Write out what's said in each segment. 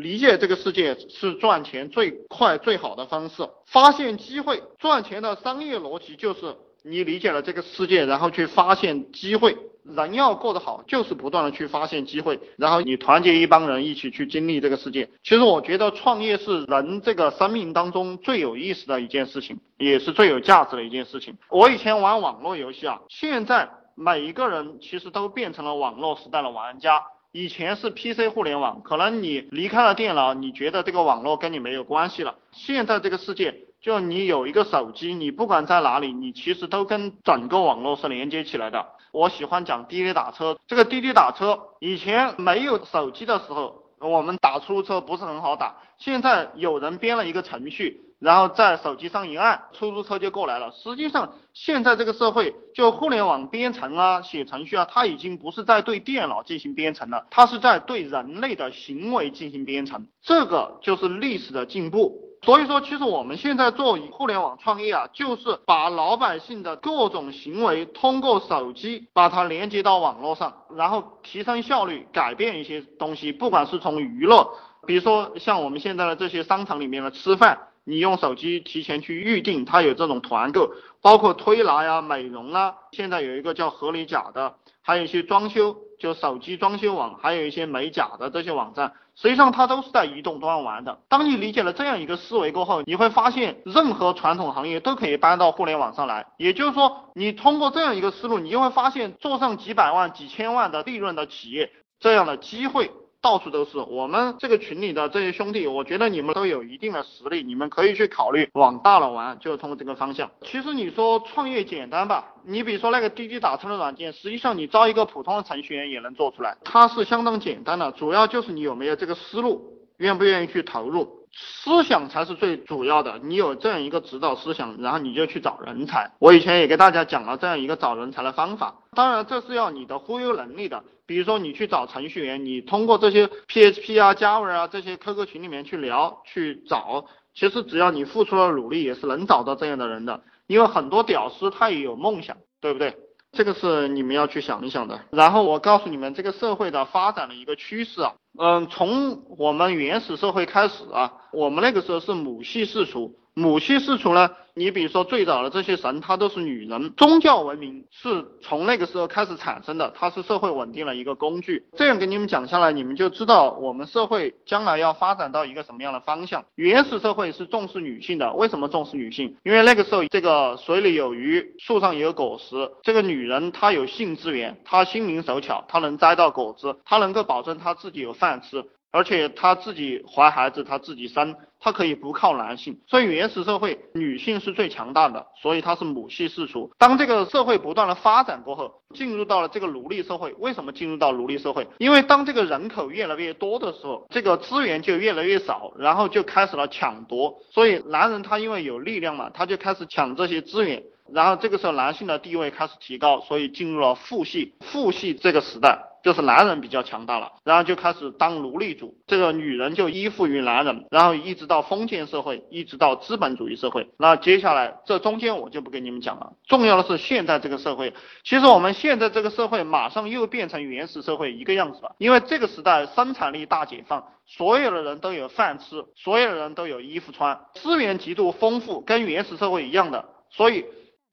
理解这个世界是赚钱最快最好的方式。发现机会，赚钱的商业逻辑就是你理解了这个世界，然后去发现机会。人要过得好，就是不断的去发现机会，然后你团结一帮人一起去经历这个世界。其实我觉得创业是人这个生命当中最有意思的一件事情，也是最有价值的一件事情。我以前玩网络游戏啊，现在每一个人其实都变成了网络时代的玩家。以前是 PC 互联网，可能你离开了电脑，你觉得这个网络跟你没有关系了。现在这个世界，就你有一个手机，你不管在哪里，你其实都跟整个网络是连接起来的。我喜欢讲滴滴打车，这个滴滴打车以前没有手机的时候，我们打出租车不是很好打，现在有人编了一个程序。然后在手机上一按，出租车就过来了。实际上，现在这个社会，就互联网编程啊、写程序啊，它已经不是在对电脑进行编程了，它是在对人类的行为进行编程。这个就是历史的进步。所以说，其实我们现在做互联网创业啊，就是把老百姓的各种行为通过手机把它连接到网络上，然后提升效率，改变一些东西。不管是从娱乐，比如说像我们现在的这些商场里面的吃饭。你用手机提前去预定，它有这种团购，包括推拿呀、美容啊，现在有一个叫合理甲的，还有一些装修，就手机装修网，还有一些美甲的这些网站，实际上它都是在移动端玩的。当你理解了这样一个思维过后，你会发现任何传统行业都可以搬到互联网上来。也就是说，你通过这样一个思路，你就会发现做上几百万、几千万的利润的企业，这样的机会。到处都是我们这个群里的这些兄弟，我觉得你们都有一定的实力，你们可以去考虑往大了玩，就通过这个方向。其实你说创业简单吧？你比如说那个滴滴打车的软件，实际上你招一个普通的程序员也能做出来，它是相当简单的，主要就是你有没有这个思路，愿不愿意去投入。思想才是最主要的，你有这样一个指导思想，然后你就去找人才。我以前也给大家讲了这样一个找人才的方法，当然这是要你的忽悠能力的。比如说你去找程序员，你通过这些 PHP 啊、Java 啊这些 QQ 群里面去聊去找，其实只要你付出了努力，也是能找到这样的人的。因为很多屌丝他也有梦想，对不对？这个是你们要去想一想的。然后我告诉你们这个社会的发展的一个趋势啊。嗯，从我们原始社会开始啊，我们那个时候是母系氏族。母系氏族呢，你比如说最早的这些神，他都是女人。宗教文明是从那个时候开始产生的，它是社会稳定的一个工具。这样给你们讲下来，你们就知道我们社会将来要发展到一个什么样的方向。原始社会是重视女性的，为什么重视女性？因为那个时候这个水里有鱼，树上有果实，这个女人她有性资源，她心灵手巧，她能摘到果子，她能够保证她自己有饭吃。而且她自己怀孩子，她自己生，她可以不靠男性。所以原始社会女性是最强大的，所以她是母系氏族。当这个社会不断的发展过后，进入到了这个奴隶社会。为什么进入到奴隶社会？因为当这个人口越来越多的时候，这个资源就越来越少，然后就开始了抢夺。所以男人他因为有力量嘛，他就开始抢这些资源。然后这个时候男性的地位开始提高，所以进入了父系父系这个时代。就是男人比较强大了，然后就开始当奴隶主，这个女人就依附于男人，然后一直到封建社会，一直到资本主义社会。那接下来这中间我就不跟你们讲了，重要的是现在这个社会，其实我们现在这个社会马上又变成原始社会一个样子了，因为这个时代生产力大解放，所有的人都有饭吃，所有的人都有衣服穿，资源极度丰富，跟原始社会一样的，所以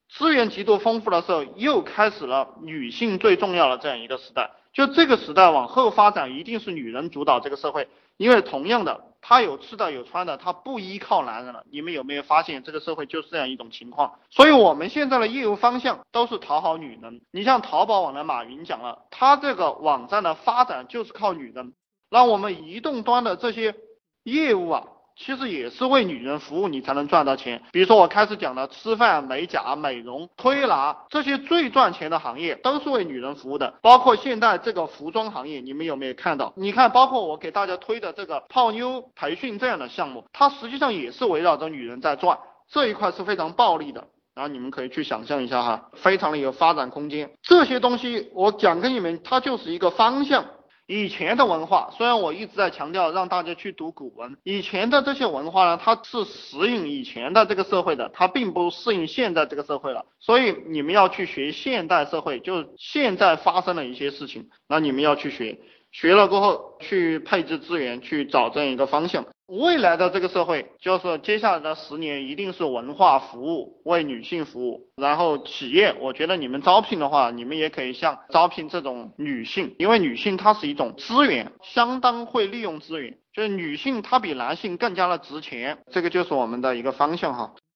资源极度丰富的时候，又开始了女性最重要的这样一个时代。就这个时代往后发展，一定是女人主导这个社会，因为同样的，她有吃的有穿的，她不依靠男人了。你们有没有发现这个社会就是这样一种情况？所以我们现在的业务方向都是讨好女人。你像淘宝网的马云讲了，他这个网站的发展就是靠女人，让我们移动端的这些业务啊。其实也是为女人服务，你才能赚到钱。比如说我开始讲的吃饭、美甲、美容、推拿这些最赚钱的行业，都是为女人服务的。包括现在这个服装行业，你们有没有看到？你看，包括我给大家推的这个泡妞培训这样的项目，它实际上也是围绕着女人在转。这一块是非常暴利的，然后你们可以去想象一下哈，非常的有发展空间。这些东西我讲给你们，它就是一个方向。以前的文化，虽然我一直在强调让大家去读古文，以前的这些文化呢，它是适应以前的这个社会的，它并不适应现在这个社会了。所以你们要去学现代社会，就现在发生的一些事情，那你们要去学。学了过后去配置资源，去找这样一个方向。未来的这个社会，就是接下来的十年一定是文化服务，为女性服务。然后企业，我觉得你们招聘的话，你们也可以像招聘这种女性，因为女性她是一种资源，相当会利用资源，就是女性她比男性更加的值钱，这个就是我们的一个方向哈。